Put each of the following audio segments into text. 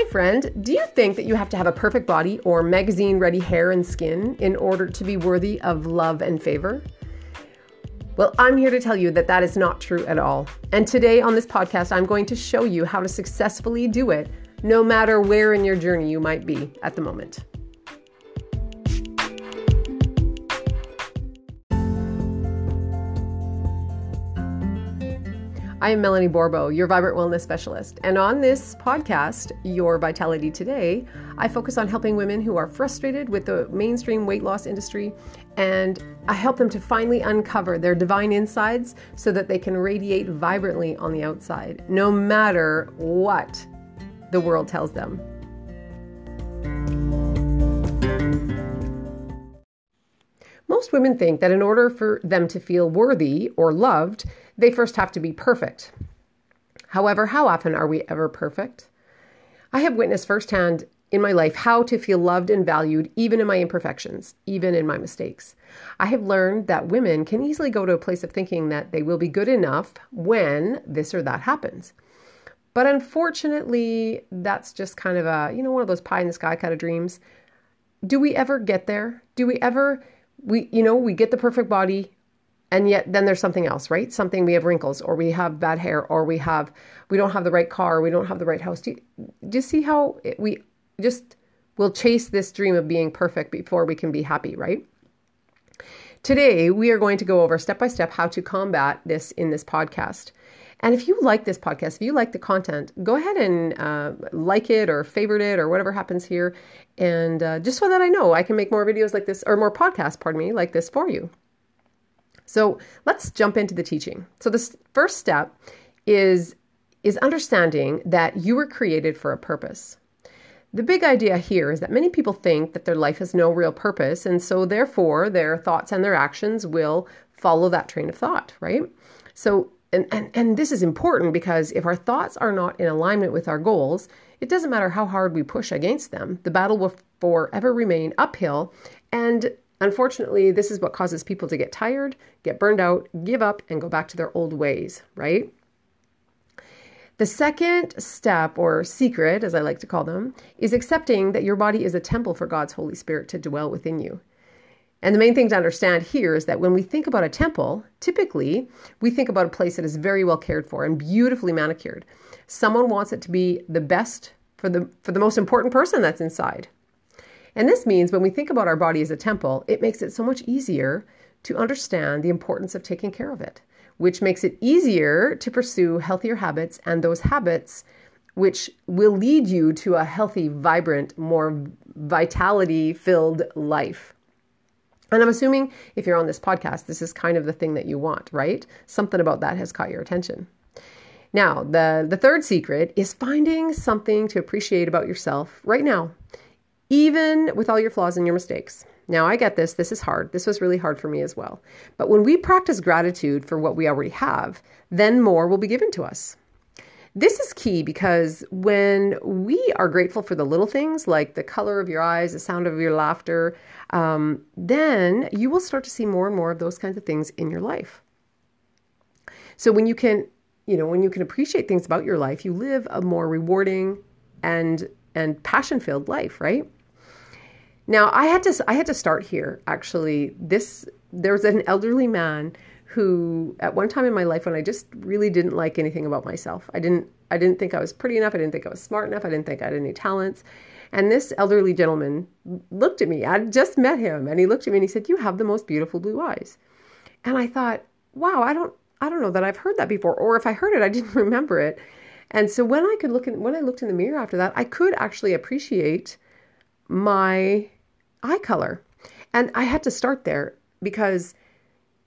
Hey, friend, do you think that you have to have a perfect body or magazine ready hair and skin in order to be worthy of love and favor? Well, I'm here to tell you that that is not true at all. And today on this podcast, I'm going to show you how to successfully do it no matter where in your journey you might be at the moment. I am Melanie Borbo, your vibrant wellness specialist. And on this podcast, Your Vitality Today, I focus on helping women who are frustrated with the mainstream weight loss industry and I help them to finally uncover their divine insides so that they can radiate vibrantly on the outside, no matter what the world tells them. Most women think that in order for them to feel worthy or loved, they first have to be perfect. However, how often are we ever perfect? I have witnessed firsthand in my life how to feel loved and valued, even in my imperfections, even in my mistakes. I have learned that women can easily go to a place of thinking that they will be good enough when this or that happens. But unfortunately, that's just kind of a, you know, one of those pie in the sky kind of dreams. Do we ever get there? Do we ever, we, you know, we get the perfect body, and yet then there's something else right? Something we have wrinkles or we have bad hair or we have we don't have the right car we don't have the right house. Do you, do you see how it, we just will chase this dream of being perfect before we can be happy right? Today we are going to go over step by step how to combat this in this podcast and if you like this podcast, if you like the content, go ahead and uh, like it or favorite it or whatever happens here. And uh, just so that I know I can make more videos like this or more podcasts, pardon me, like this for you. So let's jump into the teaching. So the first step is is understanding that you were created for a purpose. The big idea here is that many people think that their life has no real purpose, and so therefore their thoughts and their actions will follow that train of thought, right? So, and, and, and this is important because if our thoughts are not in alignment with our goals, it doesn't matter how hard we push against them, the battle will forever remain uphill, and Unfortunately, this is what causes people to get tired, get burned out, give up, and go back to their old ways, right? The second step, or secret, as I like to call them, is accepting that your body is a temple for God's Holy Spirit to dwell within you. And the main thing to understand here is that when we think about a temple, typically we think about a place that is very well cared for and beautifully manicured. Someone wants it to be the best for the for the most important person that's inside. And this means when we think about our body as a temple, it makes it so much easier to understand the importance of taking care of it, which makes it easier to pursue healthier habits and those habits which will lead you to a healthy, vibrant, more vitality filled life. And I'm assuming if you're on this podcast, this is kind of the thing that you want, right? Something about that has caught your attention. Now, the, the third secret is finding something to appreciate about yourself right now even with all your flaws and your mistakes. Now, I get this. This is hard. This was really hard for me as well. But when we practice gratitude for what we already have, then more will be given to us. This is key because when we are grateful for the little things like the color of your eyes, the sound of your laughter, um, then you will start to see more and more of those kinds of things in your life. So when you can, you know, when you can appreciate things about your life, you live a more rewarding and and passion filled life, right? Now, I had to I had to start here actually. This there was an elderly man who at one time in my life when I just really didn't like anything about myself. I didn't I didn't think I was pretty enough, I didn't think I was smart enough, I didn't think I had any talents. And this elderly gentleman looked at me. I just met him and he looked at me and he said, "You have the most beautiful blue eyes." And I thought, "Wow, I don't I don't know that I've heard that before or if I heard it, I didn't remember it." And so when I could look in when I looked in the mirror after that, I could actually appreciate my eye color. And I had to start there because,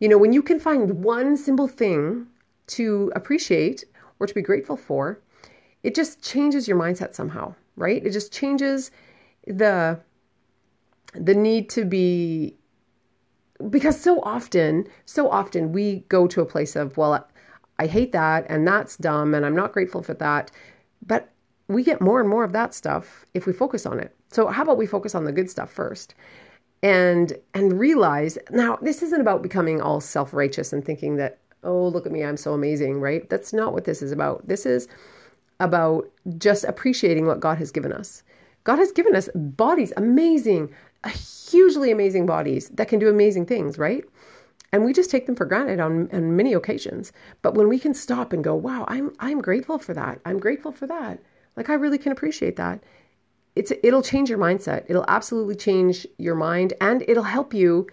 you know, when you can find one simple thing to appreciate or to be grateful for, it just changes your mindset somehow, right? It just changes the the need to be because so often, so often we go to a place of, well, I hate that and that's dumb and I'm not grateful for that. But we get more and more of that stuff if we focus on it. So how about we focus on the good stuff first? And and realize now this isn't about becoming all self-righteous and thinking that oh look at me I'm so amazing, right? That's not what this is about. This is about just appreciating what God has given us. God has given us bodies, amazing, hugely amazing bodies that can do amazing things, right? And we just take them for granted on, on many occasions. But when we can stop and go, wow, I'm I'm grateful for that. I'm grateful for that. Like I really can appreciate that. It's it'll change your mindset. It'll absolutely change your mind and it'll help you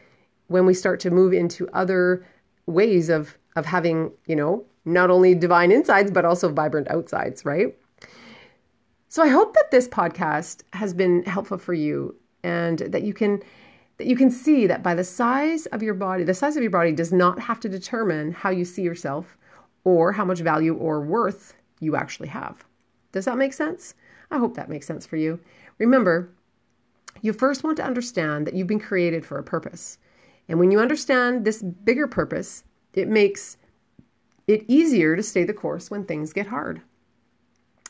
when we start to move into other ways of of having, you know, not only divine insides but also vibrant outsides, right? So I hope that this podcast has been helpful for you and that you can that you can see that by the size of your body, the size of your body does not have to determine how you see yourself or how much value or worth you actually have. Does that make sense? I hope that makes sense for you. Remember, you first want to understand that you've been created for a purpose. And when you understand this bigger purpose, it makes it easier to stay the course when things get hard.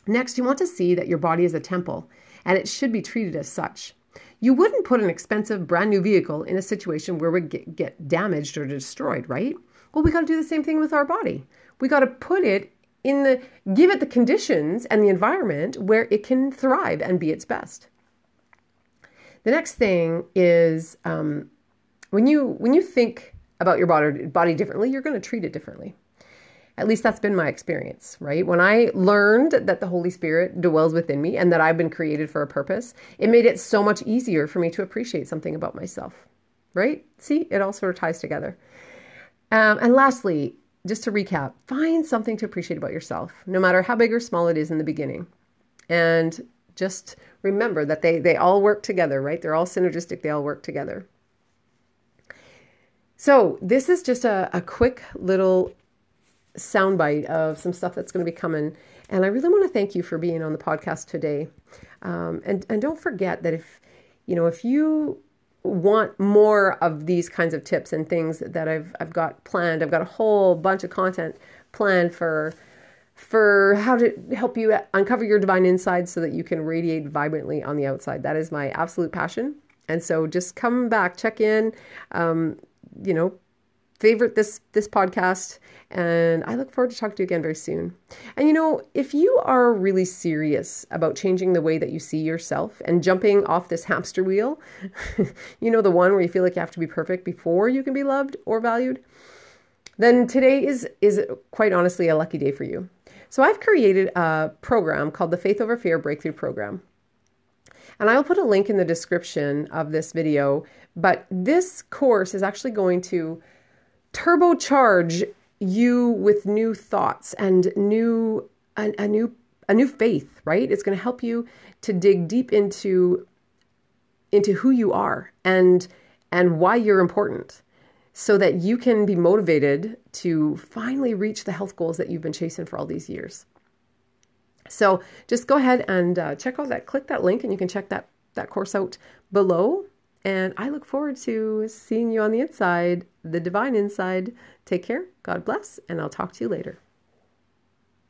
Next, you want to see that your body is a temple and it should be treated as such. You wouldn't put an expensive brand new vehicle in a situation where we get, get damaged or destroyed, right? Well, we got to do the same thing with our body. We got to put it in the give it the conditions and the environment where it can thrive and be its best. The next thing is um, when you when you think about your body body differently, you're going to treat it differently. At least that's been my experience, right? When I learned that the Holy Spirit dwells within me and that I've been created for a purpose, it made it so much easier for me to appreciate something about myself, right? See, it all sort of ties together. Um, and lastly, just to recap, find something to appreciate about yourself, no matter how big or small it is in the beginning. And just remember that they, they all work together, right? They're all synergistic, they all work together. So, this is just a, a quick little soundbite of some stuff that's going to be coming. And I really want to thank you for being on the podcast today. Um, and and don't forget that if you know if you want more of these kinds of tips and things that I've I've got planned, I've got a whole bunch of content planned for for how to help you uncover your divine inside so that you can radiate vibrantly on the outside. That is my absolute passion. And so just come back, check in, um, you know, favorite this this podcast and I look forward to talking to you again very soon. And you know, if you are really serious about changing the way that you see yourself and jumping off this hamster wheel, you know the one where you feel like you have to be perfect before you can be loved or valued, then today is is quite honestly a lucky day for you. So I've created a program called the Faith Over Fear Breakthrough Program. And I'll put a link in the description of this video, but this course is actually going to turbocharge you with new thoughts and new a, a new a new faith, right? It's going to help you to dig deep into into who you are and and why you're important so that you can be motivated to finally reach the health goals that you've been chasing for all these years. So just go ahead and uh, check out that, click that link, and you can check that that course out below. And I look forward to seeing you on the inside, the divine inside. Take care, God bless, and I'll talk to you later.